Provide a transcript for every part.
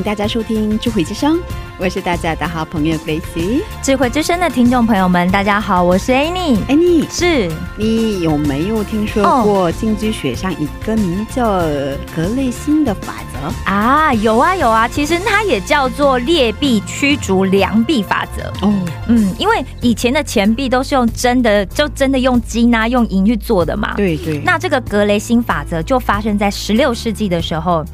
迎大家收听智慧之声，我是大家的好朋友 Grace。智慧之声的听众朋友们，大家好，我是 Annie，Annie 是你有没有听说过经济学上一个名叫格雷欣的法则？啊，有啊有啊，其实它也叫做劣币驱逐良币法则。哦，嗯，因为以前的钱币都是用真的，就真的用金啊、用银去做的嘛。对对，那这个格雷欣法则就发生在十六世纪的时候，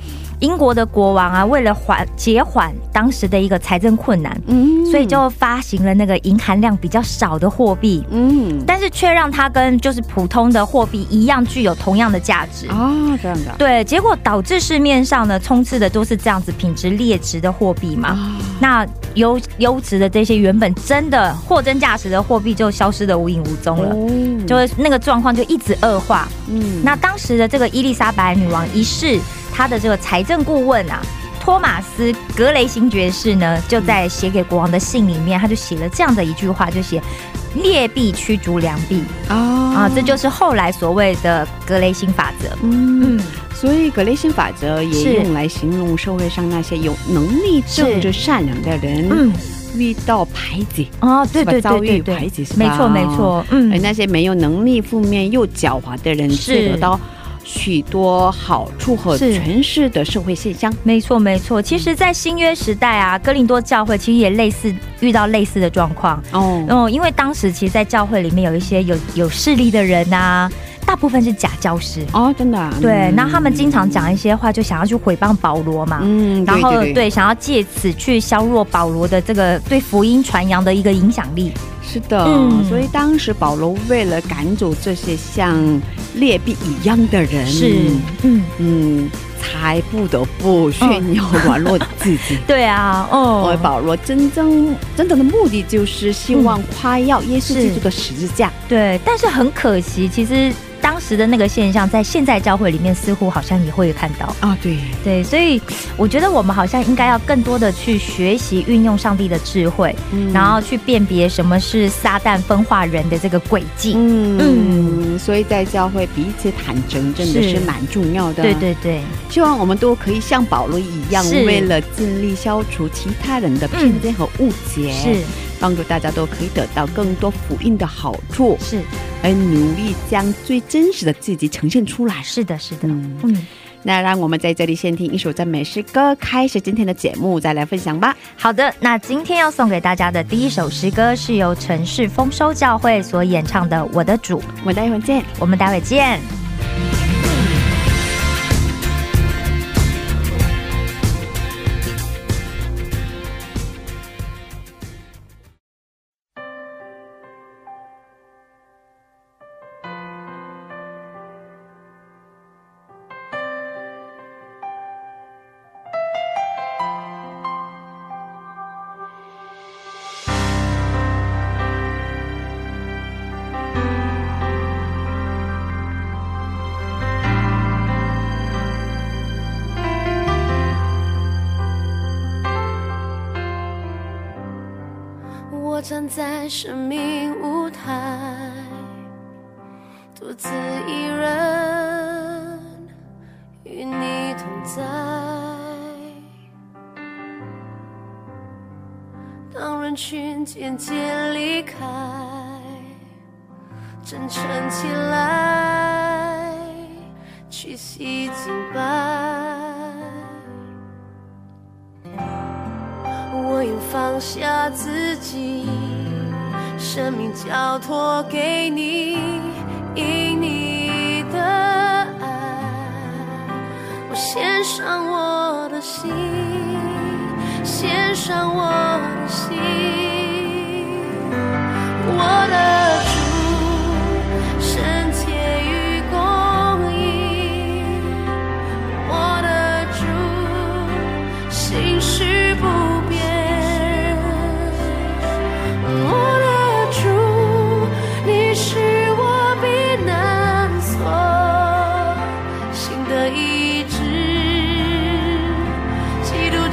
英国的国王啊，为了缓解缓当时的一个财政困难，嗯所以就发行了那个银含量比较少的货币。嗯但是却让它跟就是普通的货币一样，具有同样的价值。啊这样的对，结果导致市面上呢充斥的都是这样子品质劣质的货币嘛。啊那优优质的这些原本真的货真价实的货币就消失的无影无踪了，哦就是那个状况就一直恶化。嗯那当时的这个伊丽莎白女王一世，她的这个财政顾问啊。托马斯·格雷辛爵士呢，就在写给国王的信里面，他就写了这样的一句话，就写“劣币驱逐良币”啊啊，这就是后来所谓的格雷辛法则。嗯。嗯，所以格雷欣法则是也用来形容社会上那些有能力、正直、善良的人，嗯，遇到排挤，哦，对对对对对，排挤是吧？没错没错，而嗯，那些没有能力、负面又狡猾的人，是得到许多好处和是权势的社会现象。没错没错。其实，在新约时代啊，哥林多教会其实也类似遇到类似的状况。哦，嗯，因为当时其实，在教会里面有一些有有势力的人呐、大部分是假教师。哦，真的啊、对，嗯那他们经常讲一些话，就想要去诽谤保罗嘛。嗯，然后对对想要借此去削弱保罗的这个对福音传扬的一个影响力。是的、嗯所以当时保罗为了赶走这些像劣币一样的人，是。嗯，嗯，才不得不炫耀软弱自己。对啊，而哦，保罗真正真正的目的就是希望夸耀耶稣基督的十字架。对，但是很可惜，其实当时的那个现象，在现在教会里面似乎好像也会看到。啊，对，对，所以我觉得我们好像应该要更多的去学习运用上帝的智慧，嗯。然后去辨别什么是撒旦分化人的这个轨迹。嗯嗯。所以在教会彼此坦诚真的是是。蛮重要的。对，对对，希望我们都可以像保罗一样，是。为了尽力消除其他人的偏见和误解，是帮助大家都可以得到更多福音的好处，是而努力将最真实的自己呈现出来。是的，是的，嗯，嗯，那让我们在这里先听一首赞美诗歌，开始今天的节目，再来分享吧。好的，那今天要送给大家的第一首诗歌是由城市丰收教会所演唱的《我的主》，我们待会儿见。我们待会见。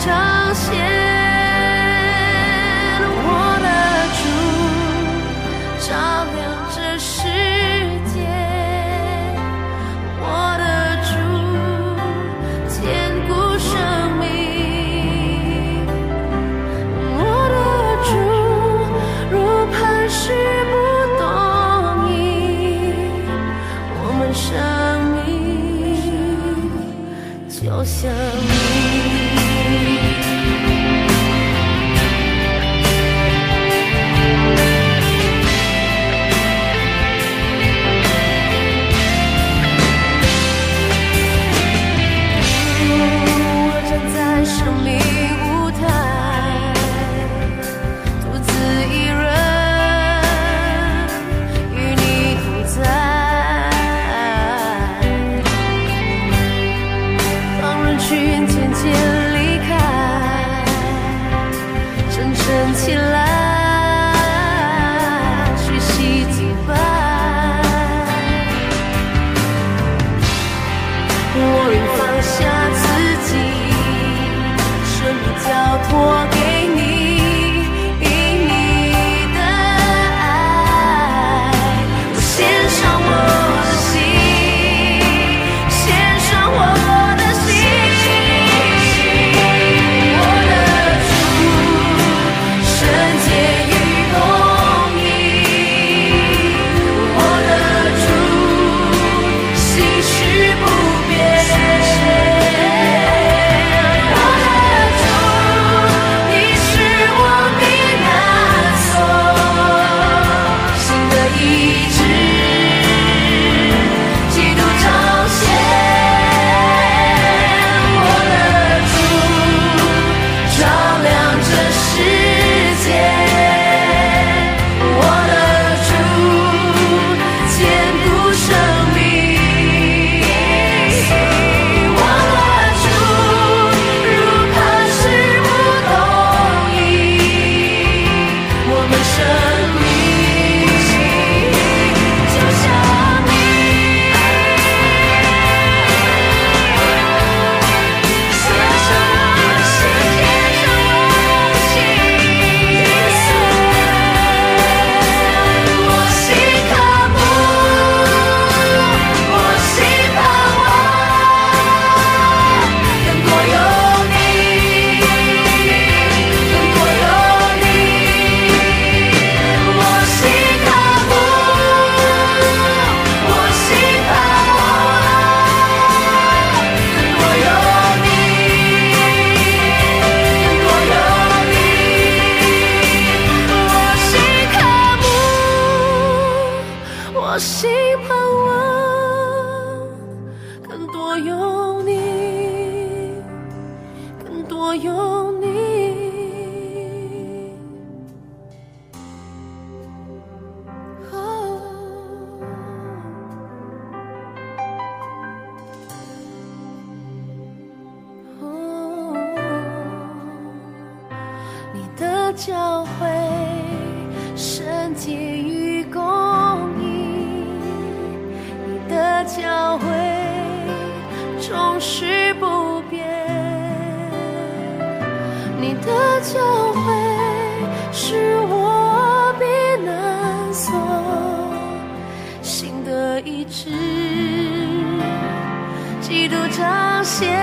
基现。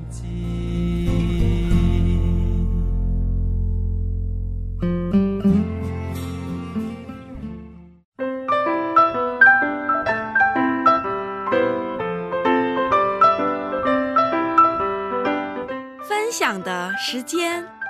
时间。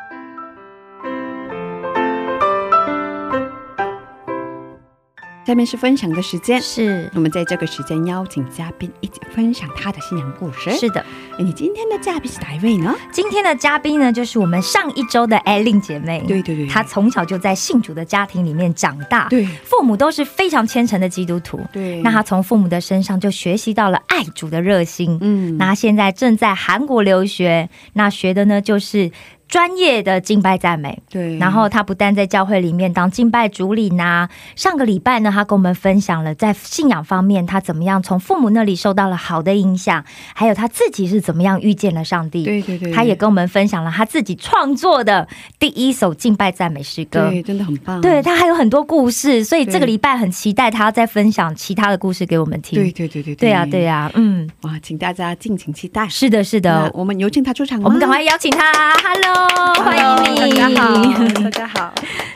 下面是分享的时间，是我们在这个时间邀请嘉宾一起分享他的信仰故事。是的，哎，你今天的嘉宾是哪一位呢？今天的嘉宾呢，就是我们上一周的艾琳姐妹。对对对，她从小就在信主的家庭里面长大，对父母都是非常虔诚的基督徒。对，那她从父母的身上就学习到了爱主的热心。嗯那她现在正在韩国留学，那学的呢就是专业的敬拜赞美。对，然后他不但在教会里面当敬拜主领呐，上个礼拜呢，他跟我们分享了在信仰方面他怎么样从父母那里受到了好的影响，还有他自己是怎么样遇见了上帝。对对对，他也跟我们分享了他自己创作的第一首敬拜赞美诗歌。对，真的很棒。对他还有很多故事，所以这个礼拜很期待他要再分享其他的故事给我们听。对对对对对啊，对啊，嗯，哇，请大家敬请期待。是的，是的，我们有请他出场，我们赶快邀请他，Hello，欢迎你，大家好，大家好。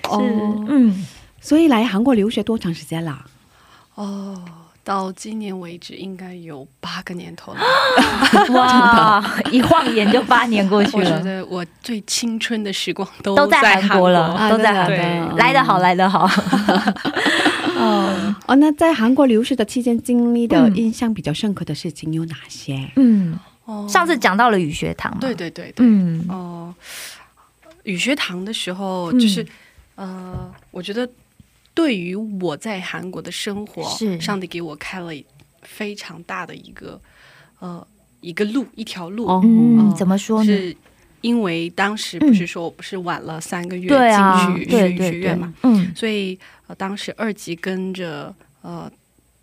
哦，嗯，所以来韩国留学多长时间啦？哦，到今年为止应该有八个年头了。哇，一晃眼就八年过去了我觉了。得我最青春的时光都都在在韩国了，啊都在韩对国，来得好，来得好。哦，哦，那在韩国留学的期间经历的嗯印象比较深刻的事情有哪些？嗯，哦。上次讲到了语学堂嘛，对对对对，嗯。哦、语学堂的时候，嗯。就是、呃，我觉得对于我在韩国的生活，是。上帝给我开了非常大的一个呃一个路，一条路。哦嗯，哦怎么说呢？是因为当时不是说我不是晚了三个月进去学语学院嘛，，嗯，所以呃当时二级跟着呃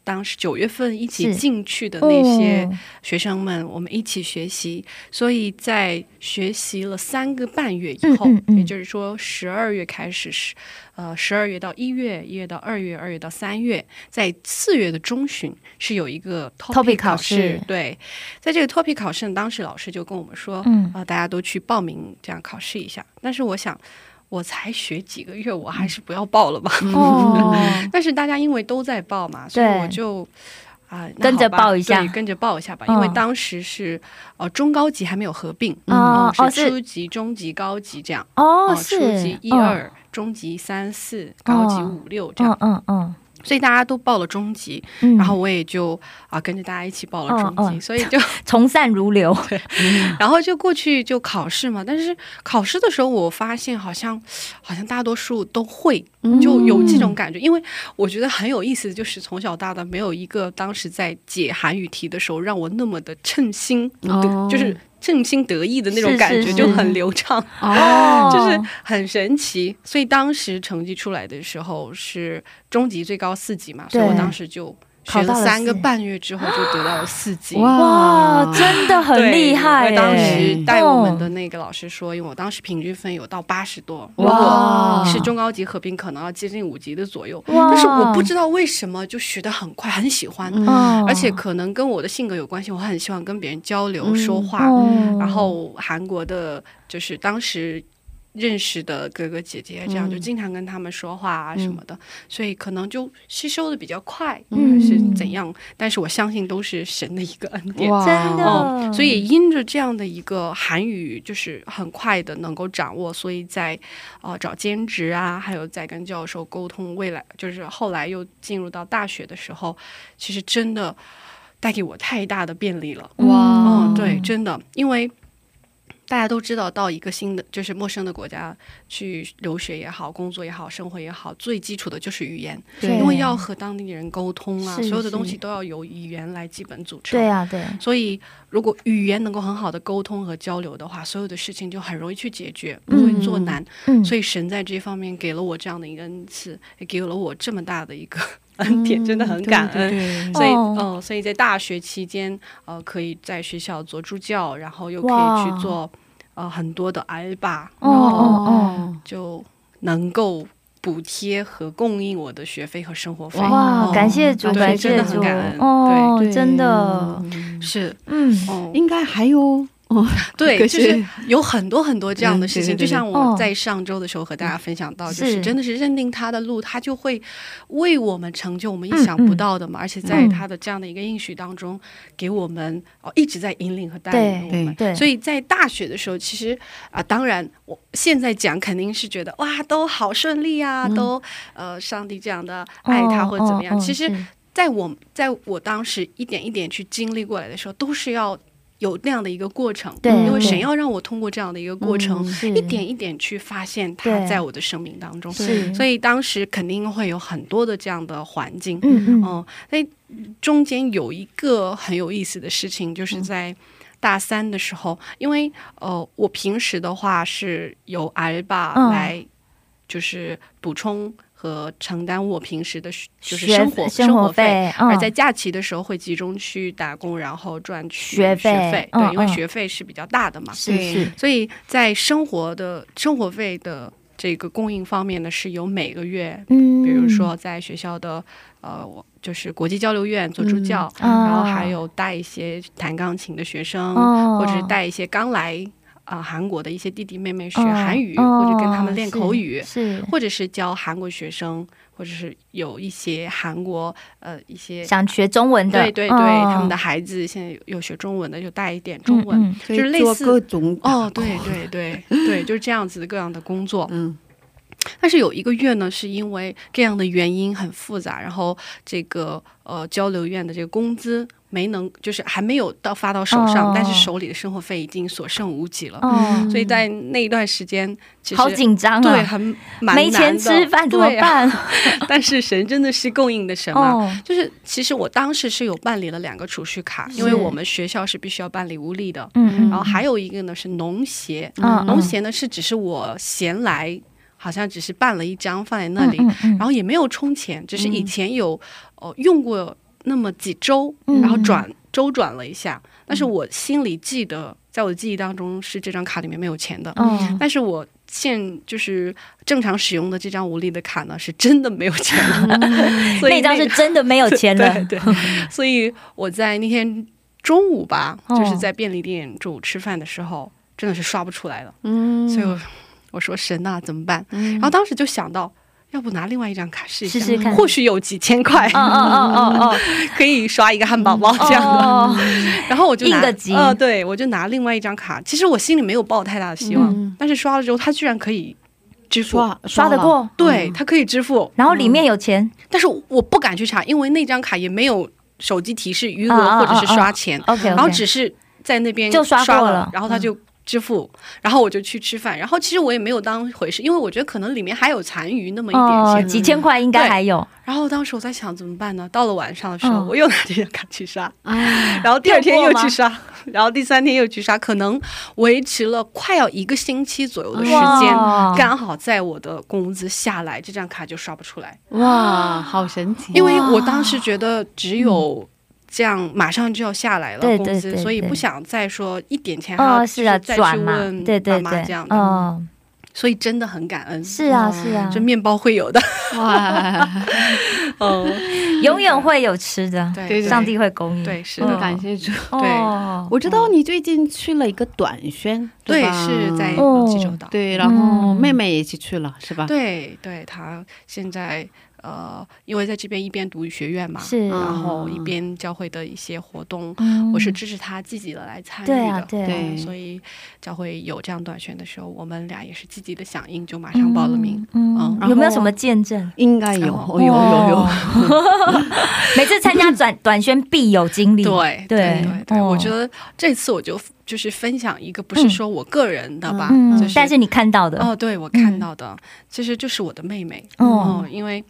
当时九月份一起进去的那些哦。学生们，我们一起学习，所以在学习了三个半月以后，嗯嗯嗯。也就是说十二月开始是，呃十二月到一月，一月到二月，二月到三月，在四月的中旬是有一个 TOPIK 考考试。对，在这个 TOPIK 考试，当时老师就跟我们说，嗯。呃大家都去报名这样考试一下，但是我想。我才学几个月，我还是不要报了吧。哦，但是大家因为都在报嘛，所以我就啊、那跟着报一下对跟着报一下吧。嗯因为当时是呃中高级还没有合并，是是初级、中级、高级这样。哦，初级一嗯二，中级三四，高级哦五六这样。嗯嗯嗯，所以大家都报了中级，嗯然后我也就啊跟着大家一起报了中级，所以就 从善如流，然后就过去就考试嘛。但是考试的时候，我发现好像好像大多数都会，就有这种感觉。因为我觉得很有意思的就是从小到大没有一个当时在解韩语题的时候让我那么的称心，哦就是称心得意的那种感觉，就很流畅。哦 就是很神奇。所以当时成绩出来的时候是中级最高四级嘛，所以我当时就学了了三个半月之后就得到了四级。哇，真的很厉害当时带我们哦的那个老师说，因为我当时平均分有到八十多，如哇果是中高级合并，可能要接近五级的左右。但是我不知道为什么就学得很快，很喜欢，嗯而且可能跟我的性格有关系，我很喜欢跟别人交流、说话。哦然后韩国的，就是当时认识的哥哥姐姐，这样就经常跟他们说话啊什么的，所以可能就吸收的比较快，嗯还是怎样？但是我相信都是神的一个恩典。哇真的哦，所以因着这样的一个韩语，就是很快的能够掌握，所以在呃找兼职啊，还有在跟教授沟通，未来就是后来又进入到大学的时候，其实真的带给我太大的便利了。哇嗯，对，真的，因为大家都知道，到一个新的就是陌生的国家去留学也好，工作也好，生活也好，最基础的就是语言，对因为要和当地人沟通啊，所有的东西都要由语言来基本组成。对啊，对，所以，如果语言能够很好的沟通和交流的话，所有的事情就很容易去解决，不会做难。嗯，所以，神在这方面给了我这样的一个恩赐，也给了我这么大的一个 恩典，真的很感恩。对所以，哦嗯、所以在大学期间，呃，可以在学校做助教，然后又可以去做呃很多的 I 吧，哦然后哦哦，就能够补贴和供应我的学费和生活费。哇，哦感谢主，对感谢真的很主感恩，哦，对。真的，是，嗯，哦，应该还有哦，对，就是是有很多很多这样的事情，嗯对对对就像哦。我在上周的时候和大家分享到，就是是。真的是认定他的路，他就会为我们成就我们意嗯想不到的嘛，而且在嗯。他的这样的一个应许当中，给我们哦一直在引领和带领我们。所以在大学的时候，其实啊、当然我现在讲肯定是觉得哇，都好顺利啊，都呃，上帝这样的爱他哦或者怎么样。哦哦其实在我在我当时一点一点去经历过来的时候，都是要有那样的一个过程，对因为神要让我通过这样的一个过程，一点一点去发现他在我的生命当中。所以当时肯定会有很多的这样的环境，嗯嗯嗯，所以中间有一个很有意思的事情，就是在大三的时候，因为呃，我平时的话是由爸嗯。来就是补充和承担我平时的学就是生活生活费。嗯。而在假期的时候会集中去打工，然后赚取学费费，嗯对，因为嗯。学费是比较大的嘛，是是，所以在生活的生活费的这个供应方面呢，是有每个月嗯，比如说在学校的呃，我就是国际交流院做助教，嗯然后还有带一些弹钢琴的学生，哦，或者是带一些刚来啊、韩国的一些弟弟妹妹学哦韩语，哦或者跟他们练口语，是或者是教韩国学生，或者是有一些韩国呃一些。想学中文的，对对对，哦他们的孩子现在有有学中文的，就带一点中文，就是类似各种哦，对对对对，就是这样子的各样的工作。嗯但是有一个月呢，是因为这样的原因很复杂，然后这个呃交流院的这个工资没能，就是还没有到发到手上，哦。但是手里的生活费已经所剩无几了。哦，所以在那一段时间，其实好紧张啊，对，很蛮没钱吃饭怎么办？但是神真的是供应的神嘛。哦，就是其实我当时是有办理了两个储蓄卡，因为我们学校是必须要办理无利的。然后还有一个呢是农协，嗯。农协呢是只是我闲来，好像只是办了一张放在那里，嗯嗯嗯。然后也没有充钱，只是以前有呃用过那么几周，嗯。然后转周转了一下，但是我心里记得，在我的记忆当中是这张卡里面没有钱的，哦，但是我现就是正常使用的这张无力的卡呢，是真的没有钱了，所以那张是真的没有钱了，对对，所以我在那天中午吧，哦。就是在便利店中午吃饭的时候，真的是刷不出来了，嗯。所以我我说神呐、怎么办？然后当时就想到。要不拿另外一张卡试一下，试试看。或许有几千块，哦哦哦哦哦，可以刷一个汉堡包这样的。哦 然后我就拿对我就拿另外一张卡。其实我心里没有抱太大的希望，嗯。但是刷了之后，它居然可以支付，刷刷得过，对，它可以支付，然后里面有钱。但是我不敢去查，因为那张卡也没有手机提示余额或者是刷钱。然后只是在那边就刷刷过了。嗯然后他就支付，然后我就去吃饭，然后其实我也没有当回事，因为我觉得可能里面还有残余那么一点哦，钱。几千块应该还有，然后当时我在想怎么办呢？到了晚上的时候，嗯我又拿这张卡去刷，哎，然后第二天又去刷，然后第三天又去刷，可能维持了快要一个星期左右的时间，刚好在我的工资下来，这张卡就刷不出来。哇，好神奇！因为我当时觉得只有这样马上就要下来了对工资，对对对所以不想再说一点钱还要是啊，再转嘛去问，对对对爸妈这样，的，哦，所以真的很感恩。是啊是啊。这，面包会有的，哇，哦，永远会有吃的，对对上帝会供应，对是嗯。的，感谢主。对。我知道你最近去了一个短宣，对是在哦。济州岛，对，然后嗯。妹妹也一起去了，是吧？对对，她现在呃，因为在这边一边读语学院嘛，是，然后一边教会的一些活动，嗯我是支持他积极的来参与的，对啊对啊对所以教会有这样短宣的时候，我们俩也是积极的响应，就马上报了名。嗯，有没有什么见证？应该有，哦有有有。哦 每次参加短短宣必有经历，对对对对，哦我觉得这次我就就是分享一个，不是说我个人的吧，嗯就，是但是你看到的，哦，对我看到的，其实就是我的妹妹哦。哦，因为。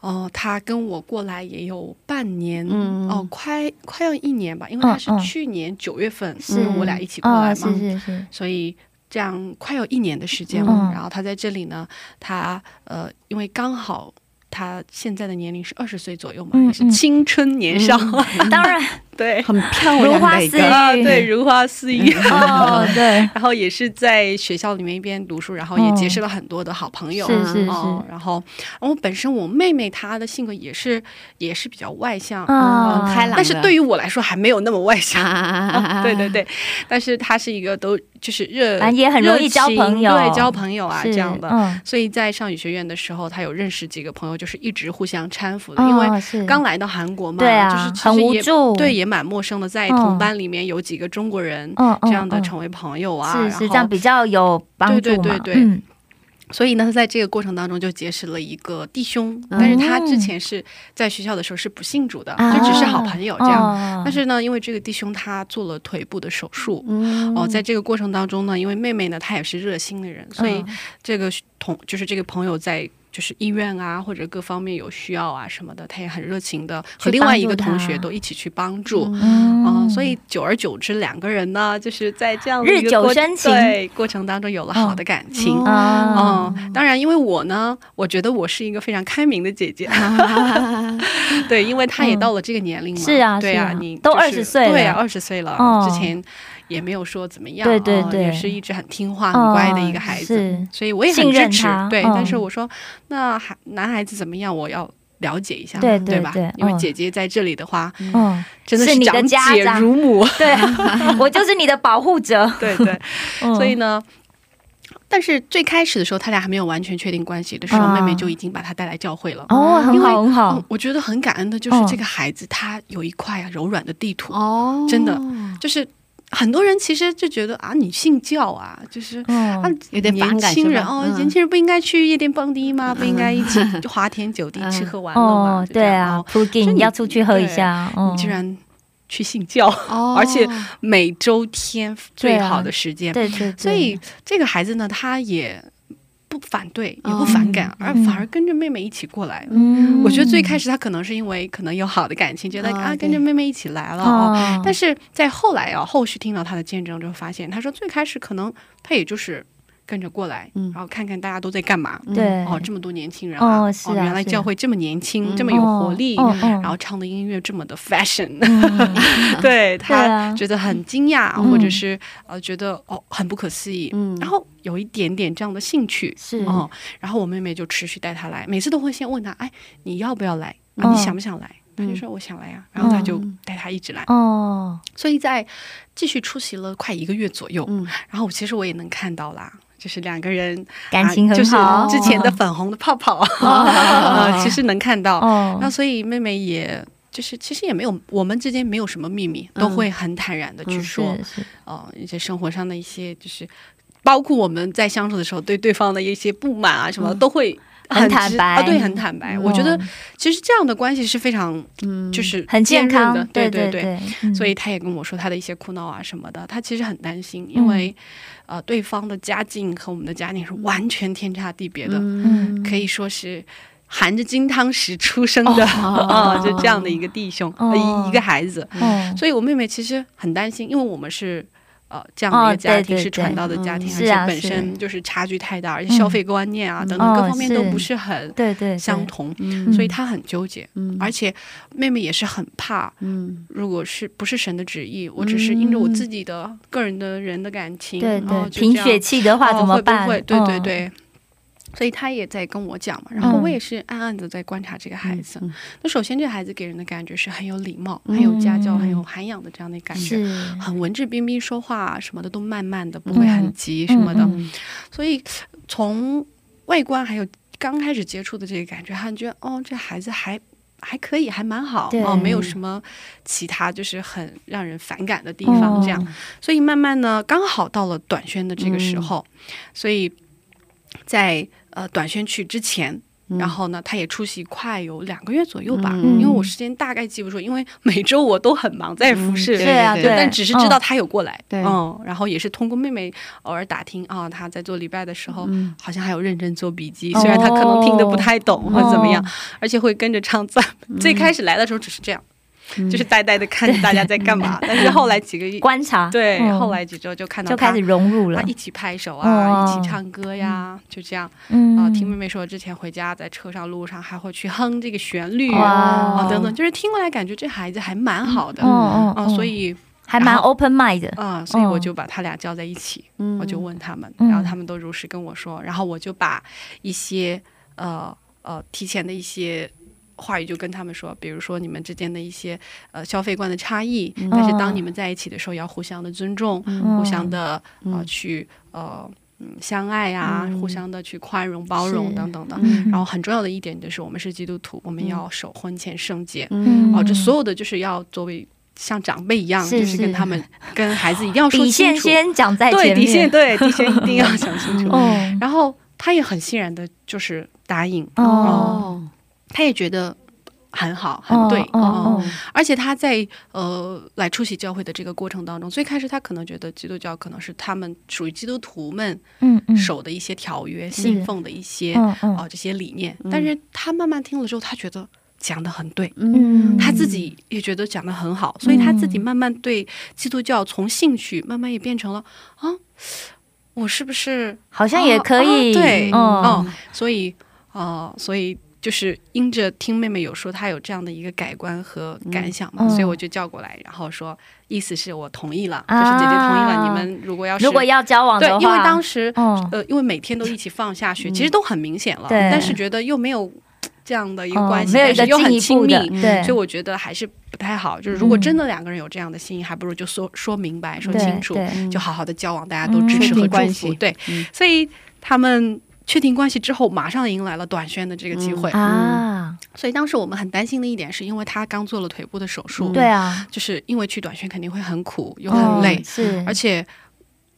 哦，她跟我过来也有半年，嗯。哦，快快要一年吧，因为她是去年九月份是。跟我俩一起过来哦，嘛，是是是，所以这样快有一年的时间嗯。了。然后他在这里呢，他呃，因为刚好他现在的年龄是二十岁左右嘛，是青春年少，当然。对。很漂亮如花似玉。的一个，啊，对，如花似玉。哦，对，然后也是在学校里面一边读书，然后也结识了很多的好朋友。是是哦，是，然后，我本身我妹妹她的性格也是也是比较外向，啊。很开朗，但是对于我来说还没有那么外向。啊 对对对，但是她是一个都就是热，也很容易交朋友对，交朋友啊这样的。嗯，所以在上语学院的时候，他有认识几个朋友，就是一直互相搀扶的，哦因为刚来到韩国嘛，对啊就是其实很无也助对，也蛮陌生的，在嗯同班里面有几个中国人。嗯这样的嗯成为朋友啊，是是然后这样比较有帮助嘛，对对对所以呢，在这个过程当中就结识了一个弟兄，嗯但是他之前是在学校的时候是不信主的，啊就只是好朋友这样。哦但是呢，因为这个弟兄他做了腿部的手术，嗯哦，在这个过程当中呢，因为妹妹呢她也是热心的人，所以嗯这个同就是这个朋友在。就是医院啊，或者各方面有需要啊什么的，他也很热情的和另外一个同学都一起去帮助。嗯。嗯，所以久而久之，两个人呢，就是在这样的一日久生情对过程当中有了好的感情。啊嗯，当然，因为我呢，我觉得我是一个非常开明的姐姐，对，因为她也到了这个年龄嘛，是啊对啊，你都就是20岁了对啊，二十岁了，哦。之前也没有说怎么样，对对对哦也是一直很听话、很乖的一个孩子，哦所以我也很支持，对，嗯但是我说，那孩男孩子怎么样，我要。了解一下嘛，对对吧？因为嗯姐姐在这里的话，嗯，真的是你的长姐如母，对我就是你的保护者，对对。嗯所以呢，但是最开始的时候，他俩还没有完全确定关系的时候，啊妹妹就已经把他带来教会了。哦，很好很好嗯，我觉得很感恩的就是嗯这个孩子，他有一块啊柔软的地图，哦，真的就是很多人其实就觉得啊，你信教啊，就是。啊嗯，有点反年感是吧？轻人哦，嗯。年轻人不应该去夜店蹦迪吗？不应该一起花天酒地、吃喝玩乐吗？对啊所以你要出去喝一下，嗯。你居然去信教，哦，而且每周天最好的时间，对对对，所以这个孩子呢，他也不反对，也不反感，而反而跟着妹妹一起过来。嗯。我觉得最开始他可能是因为可能有好的感情，觉得啊跟着妹妹一起来了但是在后来啊，后续听到他的见证之后，发现他说最开始可能他也就是跟着过来，嗯。然后看看大家都在干嘛。对。哦，这么多年轻人啊！哦是啊原来教会这么年轻，嗯。这么有活力，然后唱的音乐这么的 fashion，、嗯。对 他啊。觉得很惊讶，嗯。或者是呃觉得哦很不可思议，嗯。然后有一点点这样的兴趣，是。哦，然后我妹妹就持续带他来，每次都会先问他，哎，你要不要来？啊嗯你想不想来？他就说我想来呀、然后他就带他一直来，哦，所以在继续出席了快一个月左右，嗯。然后其实我也能看到啦。就是两个人感情啊很好，就是之前的粉红的泡泡，呃，其实能看到。哦。那所以妹妹也就是其实也没有，我们之间没有什么秘密，都会很坦然的去说，是是。呃，一些生活上的一些就是包括我们在相处的时候对对方的一些不满啊什么，都会很直坦白啊，对，很坦白。我觉得哦其实这样的关系是非常，嗯就是很健康的，，对对对。对，嗯所以他也跟我说他的一些苦恼啊什么的，他其实很担心，因为、呃对方的家境和我们的家境是完全天差地别的，嗯可以说是含着金汤匙出生的啊、就这样的一个弟兄，一一个孩子。哦所以我妹妹其实很担心，因为我们是。呃，这样的哦一个家庭是传道的家庭，嗯而且本身就是差距太大，而且消费观念啊、等等哦各方面都不是很对对对相同，嗯所以他很纠结。而且妹妹也是很怕，嗯如果是不是神的旨意，我只是因着我自己的个人的人的感情，对然后对，贫就这样血气的话哦怎么办？会不会？对对嗯，对。所以他也在跟我讲嘛，然后嗯。我也是暗暗的在观察这个孩子。嗯那首先，这孩子给人的感觉是很有礼貌、很有家教、很有涵养的这样的感觉，很文质彬彬，说话啊什么的都慢慢的，不会很急什么的。嗯所以从外观还有刚开始接触的这个感觉，还觉得哦，这孩子还还可以，还蛮好对。哦，没有什么其他就是很让人反感的地方。哦这样，所以慢慢呢，刚好到了短宣的这个时候，所以在呃短宣去之前。然后呢，他也出席快有两个月左右吧，嗯。因为我时间大概记不住，因为每周我都很忙在服饰，对对啊，对对，但只是知道他有过来，对。嗯，然后也是通过妹妹偶尔打听啊，他在做礼拜的时候，好像还有认真做笔记，哦。虽然他可能听得不太懂或者怎么样，哦。而且会跟着唱赞 美。最开始来的时候只是这样，就是呆呆的看着大家在干嘛，但是后来几个月，观察，对，嗯后来几周就看到就开始他融入了。啊，一起拍手啊，哦。一起唱歌呀，就这样。嗯。啊。听妹妹说，之前回家在车上路上还会去哼这个旋律哇。啊等等，就是听过来感觉这孩子还蛮好的。哦哦啊，哦所以还蛮 open mind 的，啊，所以我嗯。就把他俩叫在一起，嗯。我就问他们，嗯。然后他们都如实跟我说，然后我就把一些呃呃提前的一些。话语就跟他们说，比如说你们之间的一些呃消费观的差异，但是当你们在一起的时候，要互相的尊重，嗯。互相的呃去呃嗯相爱啊，互相的去宽容包容等等的。嗯。然后很重要的一点就是，我们是基督徒，我们要守婚前圣洁。嗯。哦，这所有的就是要作为像长辈一样，是就是跟他们跟孩子一定要说底清楚。线先讲在底线，对底线一定要讲清楚。哦。然后他也很欣然的，就是答应，哦他也觉得很好，很对，哦嗯哦。而且他在呃来出席教会的这个过程当中，最开始他可能觉得基督教可能是他们属于基督徒们嗯嗯。守的一些条约、信奉的一些嗯哦、嗯这些理念，但是他慢慢听了之后，他觉得讲的很对，嗯。他自己也觉得讲的很好，所以他自己慢慢对基督教从兴趣慢慢也变成了啊，我是不是好像也可以，啊对嗯。哦，所以哦、所以就是因着听妹妹有说她有这样的一个改观和感想嘛，嗯所以我就叫过来，然后说意思是我同意了，啊。就是姐姐同意了，你们如果要是如果要交往的，话，对因为当时哦呃，因为每天都一起放下学，其实都很明显了，对。但是觉得又没有这样的一个哦关系，但是又很亲密，所以我觉得还是不太好。就是如果真的两个人有这样的心意，还不如就说说明白、说清楚，对就好好的交往，大家都支持和祝福。对，嗯。所以他们。确定关系之后，马上迎来了短宣的这个机会，啊，所以当时我们很担心的一点，是因为他刚做了腿部的手术，对啊，就是因为去短宣肯定会很苦又哦很累，是，而且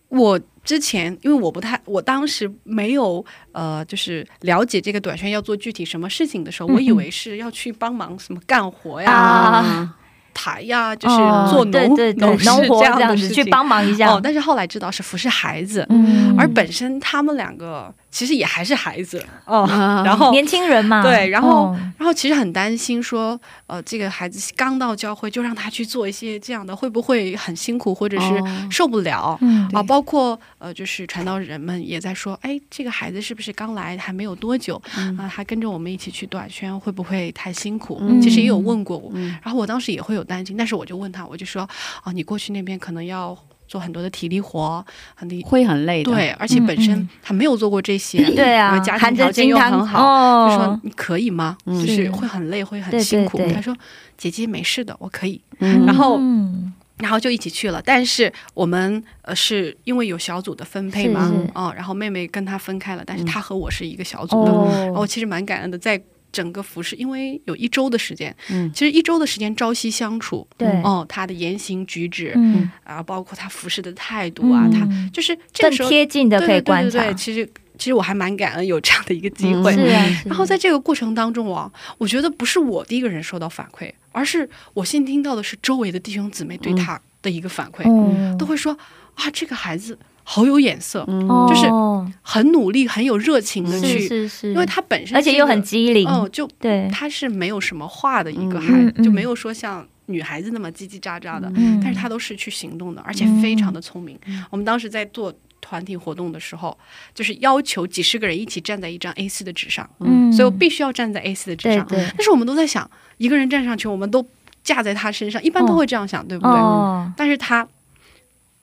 我之前因为我不太，我当时没有呃，就是了解这个短宣要做具体什么事情的时候，嗯我以为是要去帮忙什么干活呀、啊。抬呀，就是哦做农、农事这样子去的事情。帮忙一下。哦，但是后来知道是服侍孩子，嗯。而本身他们两个其实也还是孩子。哦，啊然后年轻人嘛，对，然后、哦然后其实很担心说，呃，这个孩子刚到教会就让他去做一些这样的，会不会很辛苦，或者是哦。受不了？嗯啊，包括呃，就是传道人们也在说，哎，这个孩子是不是刚来还没有多久、啊？他跟着我们一起去短宣，会不会太辛苦？嗯。其实也有问过我，嗯。然后我当时也会有担心，但是我就问他，我就说，哦，你过去那边可能要做很多的体力活，很累会很累的。对，而且嗯本身嗯他没有做过这些，对啊家庭条件又很好，就说哦你可以吗？嗯就是是会很累，会很辛苦。他说姐姐没事的，我可以。嗯然后嗯然后就一起去了。但是我们呃是因为有小组的分配嘛是是，哦，然后妹妹跟她分开了，但是她和我是一个小组的。哦然后我其实蛮感恩的，在整个服饰，因为有一周的时间，嗯。其实一周的时间朝夕相处，对，哦，他的言行举止、嗯，啊，包括他服饰的态度啊，嗯。他就是这个时候贴近的可以观察对对对对对，其实其实我还蛮感恩有这样的一个机嗯会。是啊，然后在这个过程当中啊，我觉得不是我第一个人收到反馈，而是我先听到的是周围的弟兄姊妹对他的一个反馈，嗯。都会说啊，这个孩子好有眼色，嗯。就是哦。很努力，很有热情的去，是是，因为他本身而且又很机灵，哦，就对，他是没有什么话的一个嗯。孩子，嗯就没有说像女孩子那么叽叽喳喳的，嗯。但是他都是去行动的，而且非常的聪明。我们当时在做团体活动的时候，就是要求几十个人一起站在一张 A 4的纸上，嗯，所以我必须要站在 A 4的纸上。对对，但是我们都在想，一个人站上去，我们都架在他身上，一般都会这样想，对不对？哦，但是他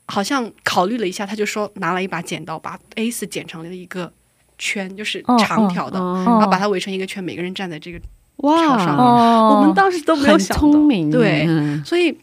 好像考虑了一下，他就说拿了一把剪刀，把 A 四剪成了一个圈，就是哦长条的，哦然后把它围成一个圈，每个人站在这个哇，桥上面，我们当时都没有想到，聪明，对，嗯。所以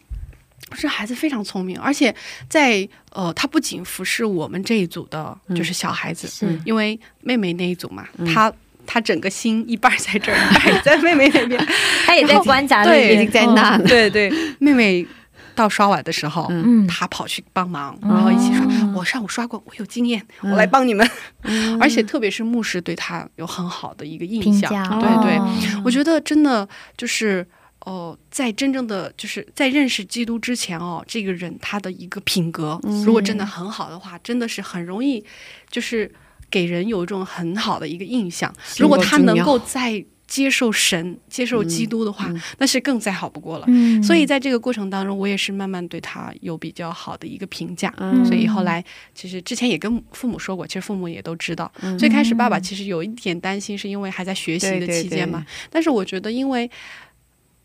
这孩子非常聪明，而且在呃，他不仅服侍我们这一组的，就是小孩子，是。因为妹妹那一组嘛，嗯。他他整个心一半儿在这儿，一半儿在妹妹那边，他也在观察对边，已经在那了，对对，妹妹到刷碗的时候。嗯，他跑去帮忙，嗯然后一起刷：“哦我上午刷过，我有经验，我来帮你们。嗯。而且特别是牧师对他有很好的一个印象，对对，哦。我觉得真的就是哦、在真正的就是在认识基督之前哦，这个人他的一个品格，如果真的很好的话，真的是很容易就是给人有一种很好的一个印象。如果他能够在接受神、接受基督的话，那是更再好不过了。嗯，所以在这个过程当中，我也是慢慢对他有比较好的一个评价。嗯所以后来其实之前也跟父母说过，其实父母也都知道。嗯最开始爸爸其实有一点担心，是因为还在学习的期间嘛。但是我觉得，因为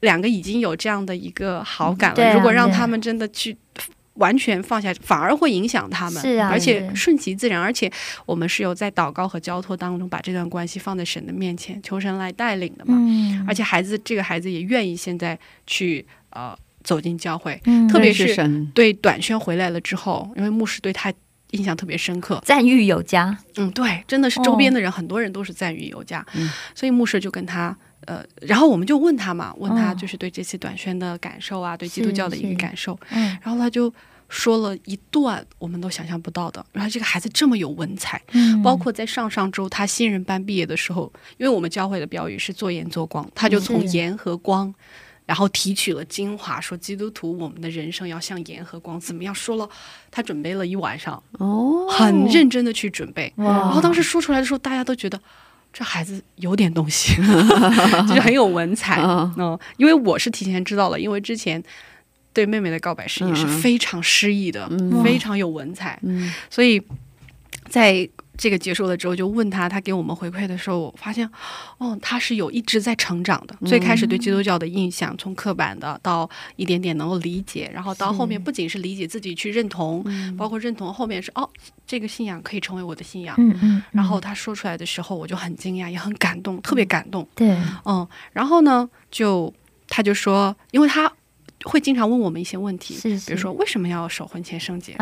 两个已经有这样的一个好感了，如果让他们真的去。完全放下，反而会影响他们，是啊而且顺其自然，而且我们是有在祷告和交托当中把这段关系放在神的面前，求神来带领的嘛。嗯，而且孩子这个孩子也愿意现在去呃走进教会，嗯特别是，对短宣回来了之后，因为牧师对他印象特别深刻，赞誉有加，嗯，对，真的是周边的人、很多人都是赞誉有加，嗯。所以牧师就跟他。呃，然后我们就问他嘛，问他嗯。就是对这次短宣的感受啊，对基督教的一个感受，嗯。然后他就说了一段我们都想象不到的，原来这个孩子这么有文采，嗯包括在上上周他新人班毕业的时候，因为我们教会的标语是做盐做光，他就从盐和光，然后提取了精华，说基督徒我们的人生要像盐和光，怎么样？说了，他准备了一晚上，哦，很认真的去准备。哇然后当时说出来的时候，大家都觉得。这孩子有点东西，就是很有文采。嗯嗯，因为我是提前知道了，因为之前对妹妹的告白诗也是嗯非常诗意的，嗯非常有文采。嗯所以在这个结束了之后，就问他，他给我们回馈的时候，我发现，哦，他是有一直在成长的。最开始对基督教的印象，从刻板的到一点点能够理解，然后到后面不仅是理解自己去认同，包括认同后面是哦，这个信仰可以成为我的信仰。嗯嗯，然后他说出来的时候，我就很惊讶，也很感动，特别感动。对，嗯，然后呢，就他就说，因为他会经常问我们一些问题，是比如说为什么要守婚前圣洁？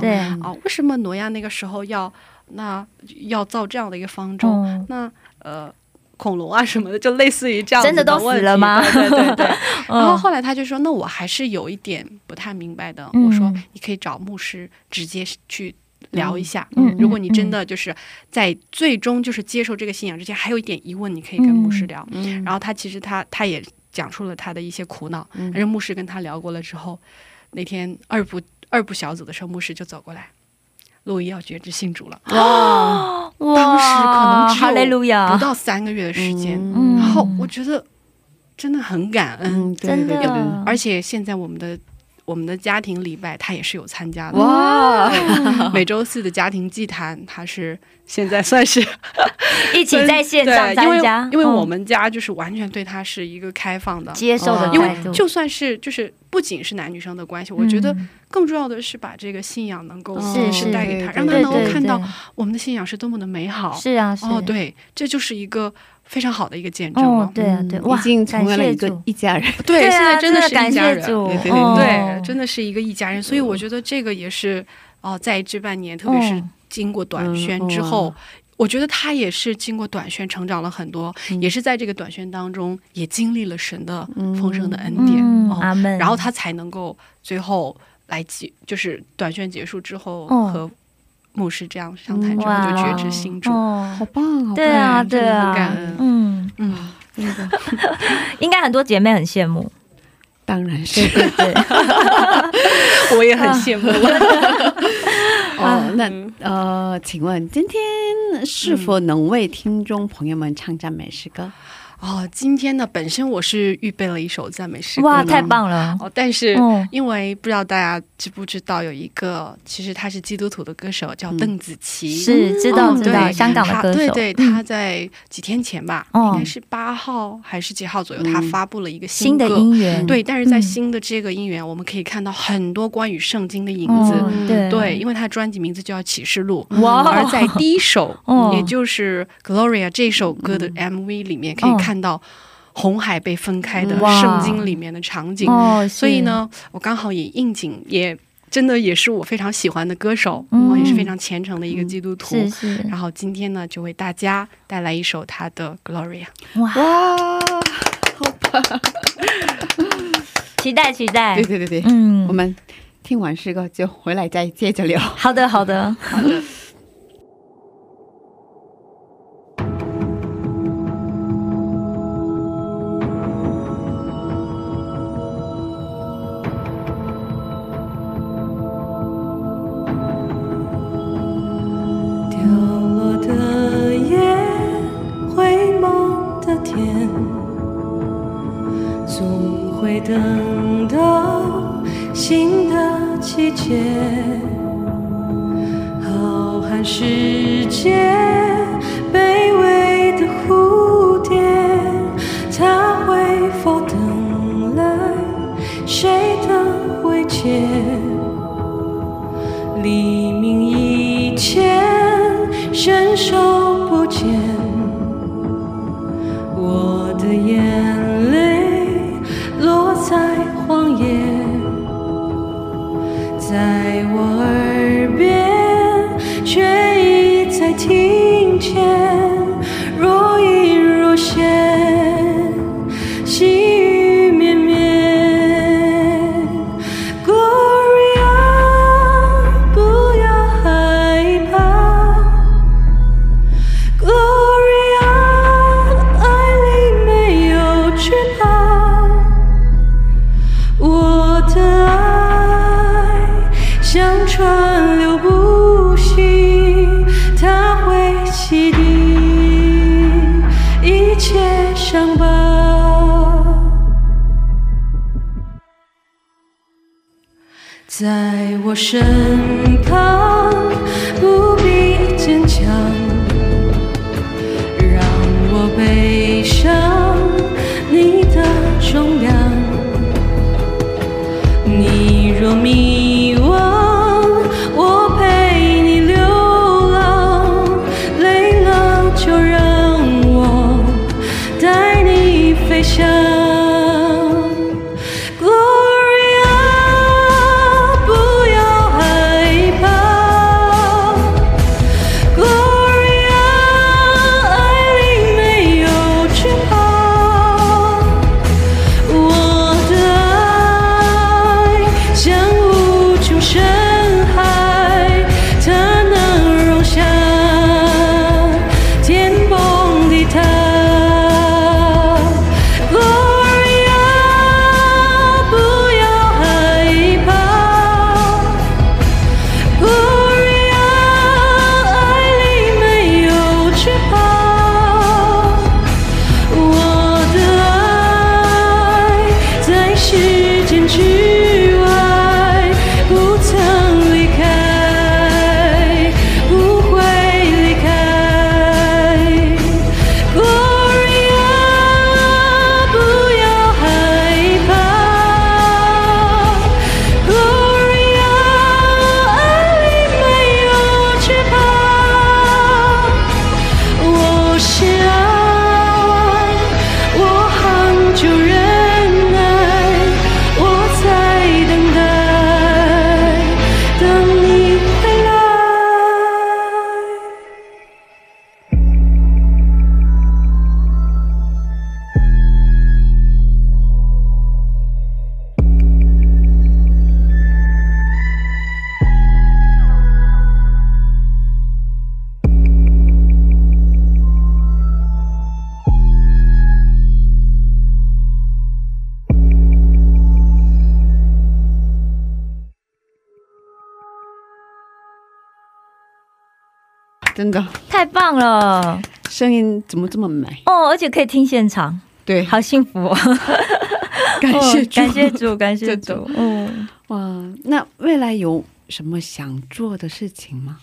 对，啊，为什么挪亚那个时候要那要造这样的一个方舟？嗯那呃，恐龙啊什么的，就类似于这样子真的都死了吗对对对对。然后嗯后来他就说，那我还是有一点不太明白的。嗯我说，你可以找牧师直接去。聊一下，嗯如果你真嗯的就是在最终就是接受这个信仰之前，还有一点疑问，你可以跟牧师聊。嗯然后他其实他他也讲述了他的一些苦恼，但是牧师跟他聊过了之后，那天二部二部小组的时候，牧师就走过来，路易要觉知信主了，哇，当时可能只有不到三个月的时间，嗯。然后我觉得真的很感恩，真的而且现在我们的我们的家庭礼拜他也是有参加的，哇，每周四的家庭祭坛他是现在算是 一起在线上对，因为参加，因为我嗯们家就是完全对他是一个开放的。接受的哦因态度，为就算是就是不仅是男女生的关系，我觉得嗯。更重要的是把这个信仰能够是带给他，让他能够看到我们的信仰是多么的美好。是啊，是。哦，对，这就是一个非常好的一个见证了，。哦对啊，对，哇，嗯已经成为了一个一家人，对，对啊，现在真的是感一家人，谢主，对对对哦对，真的是一个一家人。所以我觉得这个也是哦、在这半年，特别是嗯。经过短嗯宣之后，我觉得他也是经过短宣成长了很多，嗯。也是在这个短宣当中也经历了神的丰盛的恩典，嗯，哦阿门。然后他才能够最后来结，就是短宣结束之后哦。和牧师这样上台之后就觉知心主。哦好棒，好棒对啊，对真的很感啊恩，嗯，嗯，应该很多姐妹很羡慕。当然是对对对，我也很羡慕。哦。那呃，请问今天是否能为听众朋友们唱赞美诗歌？哦，今天呢，本身我是预备了一首赞美诗歌，哇，太！棒了！哦，但是嗯。因为不知道大家知不知道，有一个其实他是基督徒的歌手，叫邓紫棋。是知道哦知道，对香港的歌手，对对，嗯。他在几天前吧，哦。应该是八号还是几号左右，嗯。他发布了一个新的歌对，但是在嗯新的这个音源，我们可以看到很多关于圣经的影哦子。对。对，因为他的专辑名字叫《启示录》，哇。而在第一首，哦。也就是《Gloria》这首歌的 MV 里面，可以看到红海被分开的圣经里面的场景。哦，所以呢，我刚好也应景，也真的也是我非常喜欢的歌手，嗯。我也是非常虔诚的一个基督徒。是是是，然后今天呢，就为大家带来一首他的《Gloria》。哇，哇，期待期待。对，对对对，嗯。我，们听完诗歌就回来再接着聊。好的好的，掉等到新的季节。浩瀚世界，怎么这么美？哦，而且可以听现场，对，好幸福哦！感谢感谢主，感谢主。的。嗯，哇，那未来有什么想做的事情吗？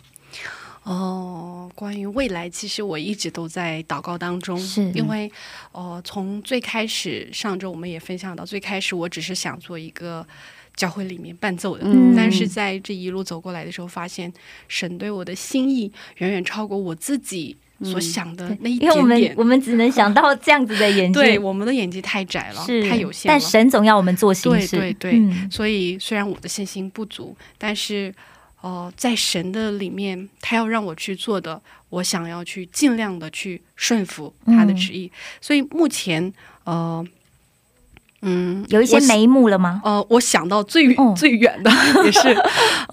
哦，关于未来，其实我一直都在祷告当中，是。因为，呃，从最开始，上周我们也分享到，最开始我只是想做一个教会里面伴奏的，嗯。但是在这一路走过来的时候，发现神对我的心意远远超过我自己所想的那一因为我们点点。我们只能想到这样子的眼界，对，我们的眼睛太窄了，是太有限了。但神总要我们做新对事，对对，嗯所以虽然我的信心不足，但是呃，在神的里面，他要让我去做的，我想要去尽量的去顺服他的旨意。所以目前呃，嗯，有一些眉目了吗？呃，我想到最、哦最远的 也是，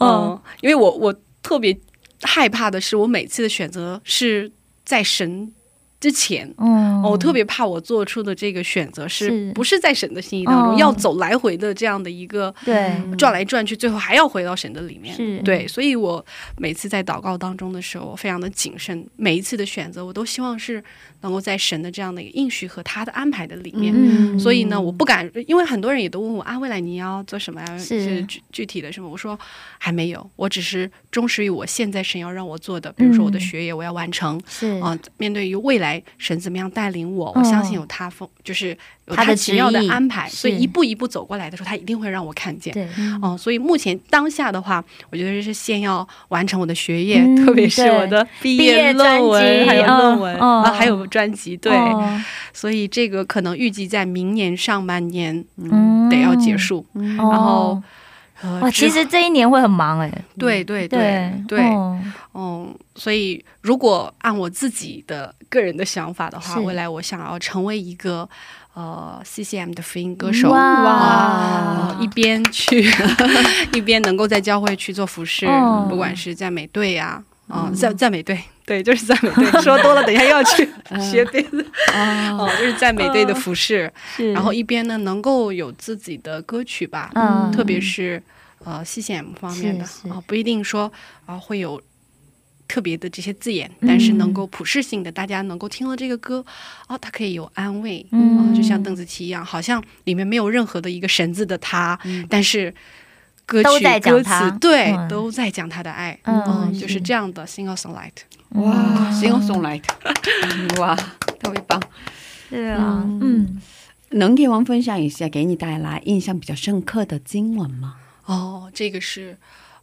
嗯、哦因为我我特别害怕的是，我每次的选择是在神之前。嗯，哦我特别怕我做出的这个选择是是不是在神的心意当中、哦要走来回的这样的一个对，转来转去，最后还要回到神的里面。对，所以我每次在祷告当中的时候，我非常的谨慎，每一次的选择，我都希望是能够在神的这样的一个应许和他的安排的里面。嗯所以呢，我不敢，因为很多人也都问我啊，未来你要做什么呀？是具具体的什么？我说还没有，我只是忠实于我现在神要让我做的，比如说我的嗯学业我要完成是啊、面对于未来神怎么样带领我，嗯。我相信有他风，就是有他的奇妙的安排，所以一步一步走过来的时候，他一定会让我看见。对，哦，所以目前当下的话，我觉得是先要完成我的学业，嗯 特别是我的毕毕业业论文，还有论嗯文、嗯啊，还有专辑，对，哦所以这个可能预计在明年上半年嗯得要结束，然然后其实这一年会很忙哎，对对对对。对，哦嗯，所以如果按我自己的个人的想法的话，未来我想要成为一个呃 CCM 的福音歌手。哇。啊，一边去 一边能够在教会去做服饰，哦。不管是赞美队呀、啊，赞赞美队，对，就是赞美队。说多了，等一下又要去学别的，哦，就是赞美队的服饰。是，然后一边呢，能够有自己的歌曲吧，嗯。特别是呃 CCM 方面的啊、不一定说啊、会有特别的这些字眼，但是能够普世性的，大家能够听了这个歌，哦，它可以有安慰，嗯。啊就像邓紫棋一样，好像里面没有任何的一个神字的他，但是。歌曲歌在讲他词对、嗯。都在讲他的爱，嗯嗯，就是这样的 single songwriter。哇，心用送来的，哇，特别棒！是啊，嗯，能给我们分享一下给你带来印象比较深刻的经文吗？哦，这个是，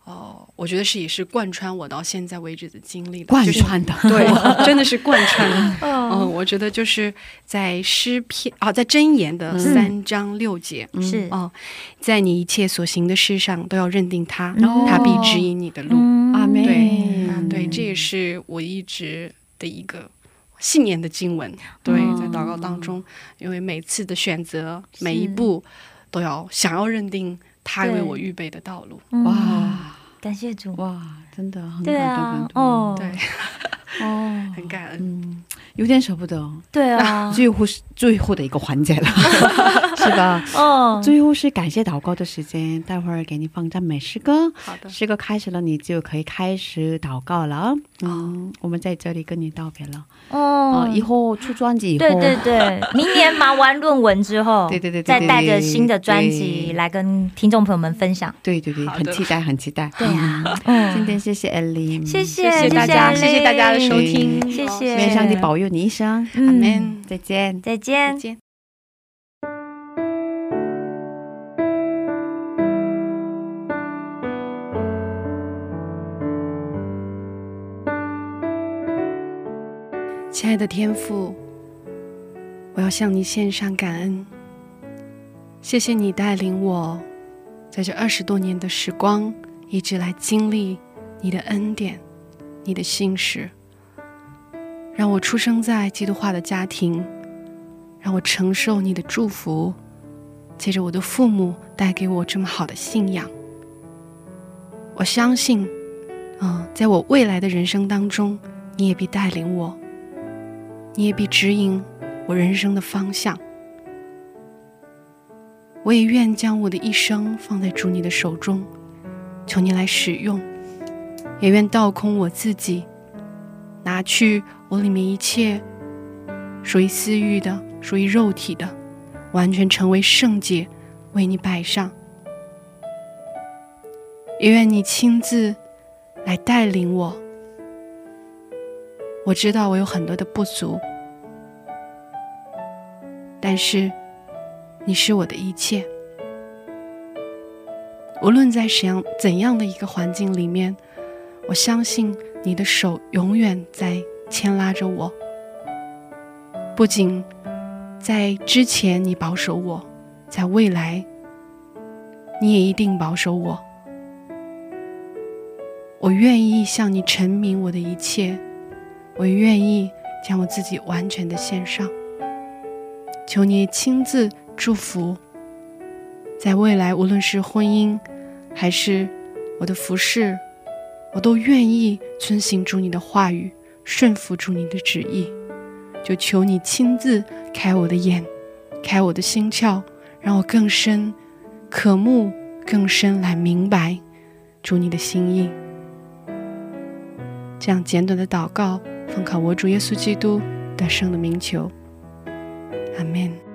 哦，我觉得是也是贯穿我到现在为止的经历的，贯就是穿的，对，真的是贯穿嗯，我觉得就是在诗篇啊，在箴言的三章六节，是，哦，在你一切所行的事上都要认定他，哦他必指引你的路。嗯。阿妹，对对，这也是我一直的一个信念的经文。对，在祷告当中，因为每次的选择，每一步都要想要认定他为我预备的道路。嗯。哇。感谢主，哇，真的很对感动，啊感，动，哦，对，哦，很感恩。嗯，有点舍不得，对啊，最后是最后的一个环节了，是吧？哦，最后是感谢祷告的时间，待会儿给你放赞美诗歌，好的，诗歌开始了，你就可以开始祷告了。嗯，我们在这里跟你道别了。哦啊，以后出专辑以后，对对对，明年忙完论文之后，对对对对再带着新的专辑来跟听众朋友们分享。对对对，很期待，很期待。对啊，嗯，今嗯，天谢谢 Ellie，谢谢谢谢大家，谢谢大家的收听，谢谢。愿上帝保佑你一生。阿嗯，门，再见。再见再。见。亲爱的天父，我要向你献上感恩，谢谢你带领我，在这二十多年的时光，一直来经历你的恩典，你的信实，让我出生在基督化的家庭，让我承受你的祝福，借着我的父母带给我这么好的信仰。我相信，嗯，在我未来的人生当中，你也必带领我，你也必指引我人生的方向。我也愿将我的一生放在主你的手中，求你来使用，也愿倒空我自己，拿去我里面一切属于私欲的、属于肉体的，完全成为圣洁，为你摆上。也愿你亲自来带领我。我知道我有很多的不足，但是你是我的一切。无论在怎样怎样的一个环境里面，我相信你的手永远在牵拉着我。不仅在之前你保守我，在未来你也一定保守我。我愿意向你陈明我的一切。我愿意将我自己完全的献上，求你亲自祝福，在未来无论是婚姻，还是我的服饰，我都愿意遵行主你的话语，顺服住你的旨意。就求你亲自开我的眼，开我的心窍，让我更深渴慕，更深来明白主你的心意。这样简短的祷告。奉靠我主耶稣基督得胜的名求，阿门。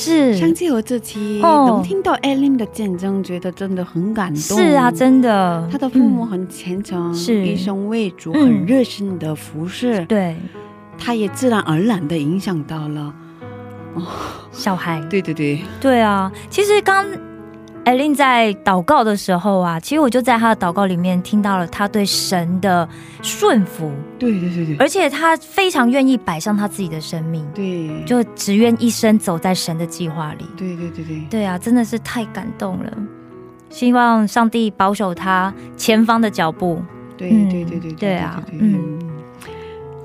是。上次我这期哦。能听到 Ellen 的见证，觉得真的很感动。是啊，真的，他的父母嗯很虔诚，是。一生为主，嗯很热心的服侍，对。他也自然而然的影响到了。小孩，对对对，对啊，其实刚艾琳在祷告的时候啊，其实我就在他的祷告里面听到了他对神的顺服，对对对对，而且他非常愿意摆上他自己的生命，对，就只愿一生走在神的计划里。对对对对，对啊，真的是太感动了。希望上帝保守他前方的脚步。对嗯对对对对啊对嗯，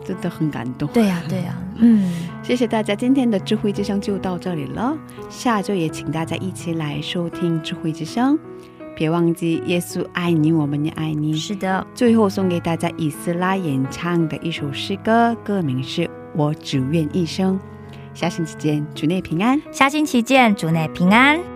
真的很感动。对呀、对呀、嗯，谢谢大家，今天的智慧之声就到这里了。下周也请大家一起来收听智慧之声，别忘记耶稣爱你，我们也爱你。是的，最后送给大家以斯拉演唱的一首诗歌，歌名是《我只愿一生》。下星期见，主内平安。下星期见，主内平安。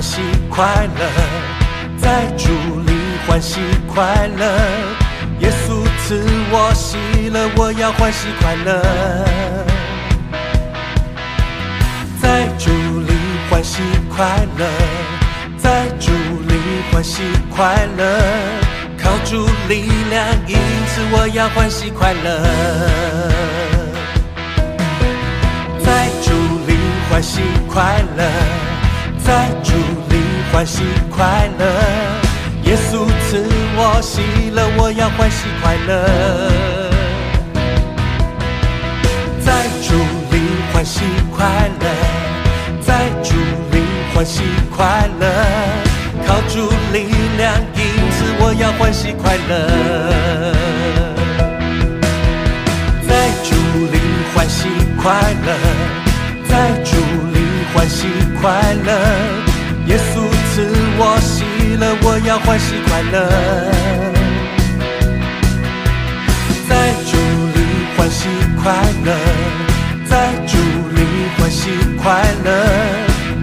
欢喜快乐，在主里欢喜快乐。耶稣赐我喜乐，我要欢喜快乐。在主里欢喜快乐，在主里欢喜快乐。靠主力量，因此我要欢喜快乐。在主里欢喜快乐，在主里欢喜快乐。耶稣赐我喜乐，我要欢喜快乐。在主里欢喜快乐，在主里欢喜快乐。靠主力量，因此我要欢喜快乐。在主里欢喜快乐，在主里欢喜快乐。耶稣赐我喜乐，我要欢喜快乐。在主里欢喜快乐，在主里欢喜快乐。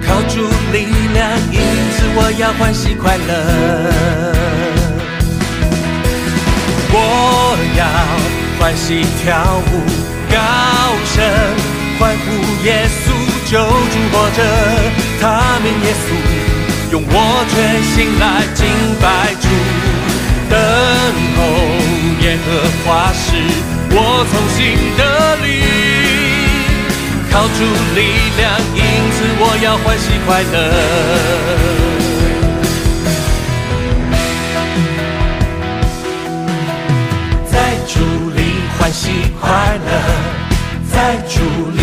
靠主力量，因此我要欢喜快乐。我要欢喜跳舞，高声欢呼耶稣救主活着，他名耶稣，用我全心来敬拜主，等候耶和华时，我从心得力，靠主力量，因此我要欢喜快乐。在主里欢喜快乐，在主里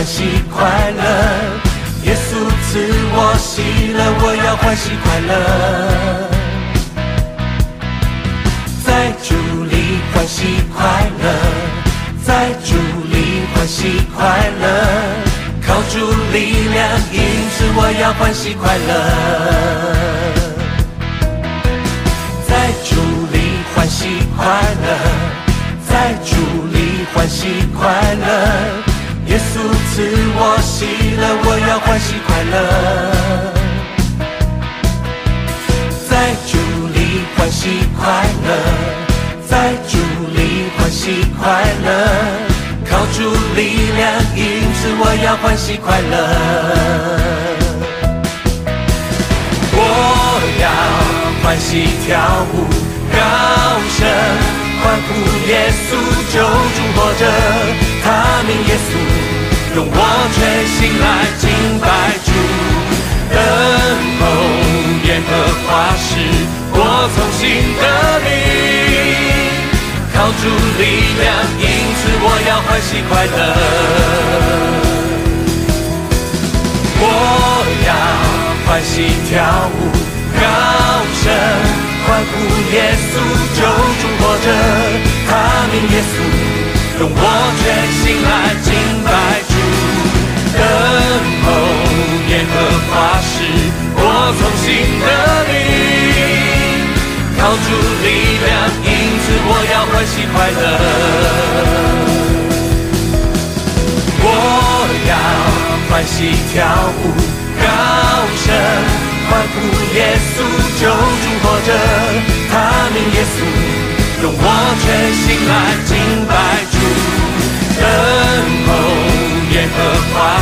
欢喜快乐。耶稣赐我喜乐，我要欢喜快乐。在主里欢喜快乐，在主里欢喜快乐。靠主力量，因此我要欢喜快乐。在主里欢喜快乐，在主里欢喜快乐。耶稣赐我喜乐，我要欢喜快乐。在主里欢喜快乐，在主里欢喜快乐。靠主力量，因此我要欢喜快乐。我要欢喜跳舞，高声欢呼耶稣救主活着，他名耶稣，用我全心来敬拜主，等候耶和华时，我从心得力，靠主力量，因此我要欢喜快乐。我要欢喜跳舞，高声欢呼耶稣救主活着，他名耶稣，用我全心来敬拜，等候耶和华时，我从心得力，靠主力量，因此我要欢喜快乐。我要欢喜跳舞，高声欢呼耶稣救主活着，他名耶稣，用我全心来敬拜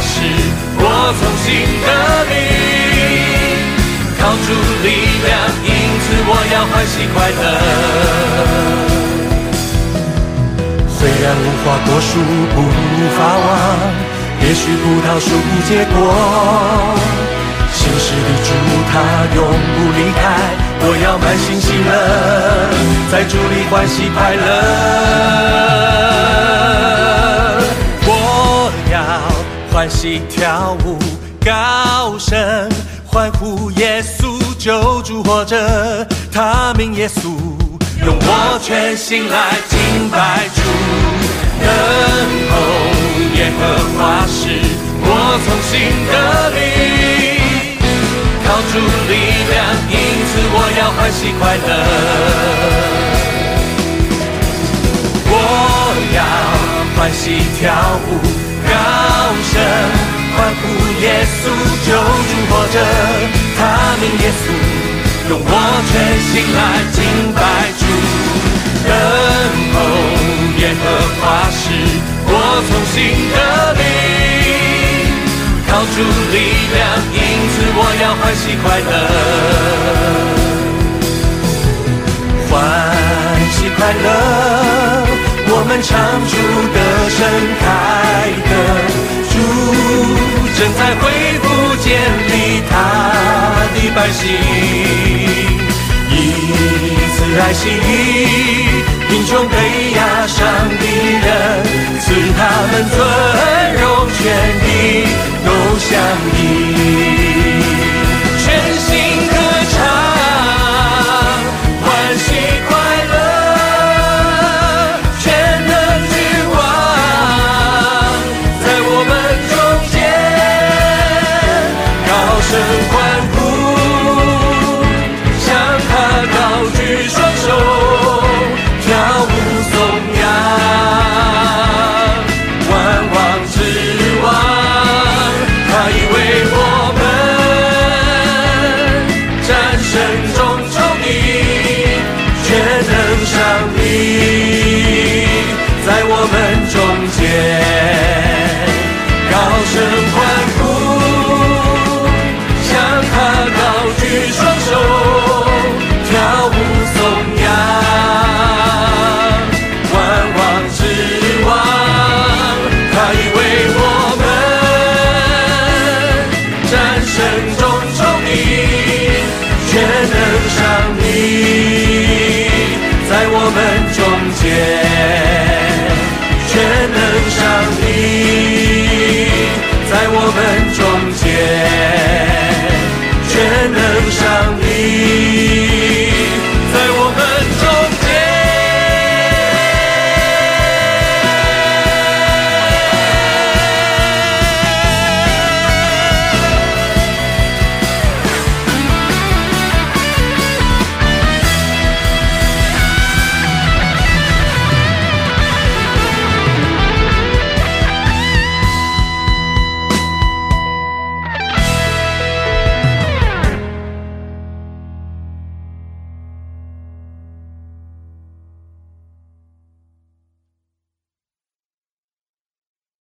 和华时，我从心得力，靠主力量，因此我要欢喜快乐。虽然无花果树不发旺，也许葡萄树不结果，心事的主他永不离开，我要满心喜乐，在主里欢喜快乐。欢喜跳舞，高声欢呼耶稣救主活着，他名耶稣。用我全心来敬拜主，等候耶和华时，我从心得力，靠主力量，因此我要欢喜快乐。我要欢喜跳舞，声欢呼耶稣救主活着，他名耶稣。用我全心来敬拜主，等候耶和华时，我从心得力，靠主力量，因此我要欢喜快乐，欢喜快乐，我们唱出歌声开歌，主正在恢复建立他的百姓。以此来洗贫穷被压伤的人，赐他们尊荣权利，都相依。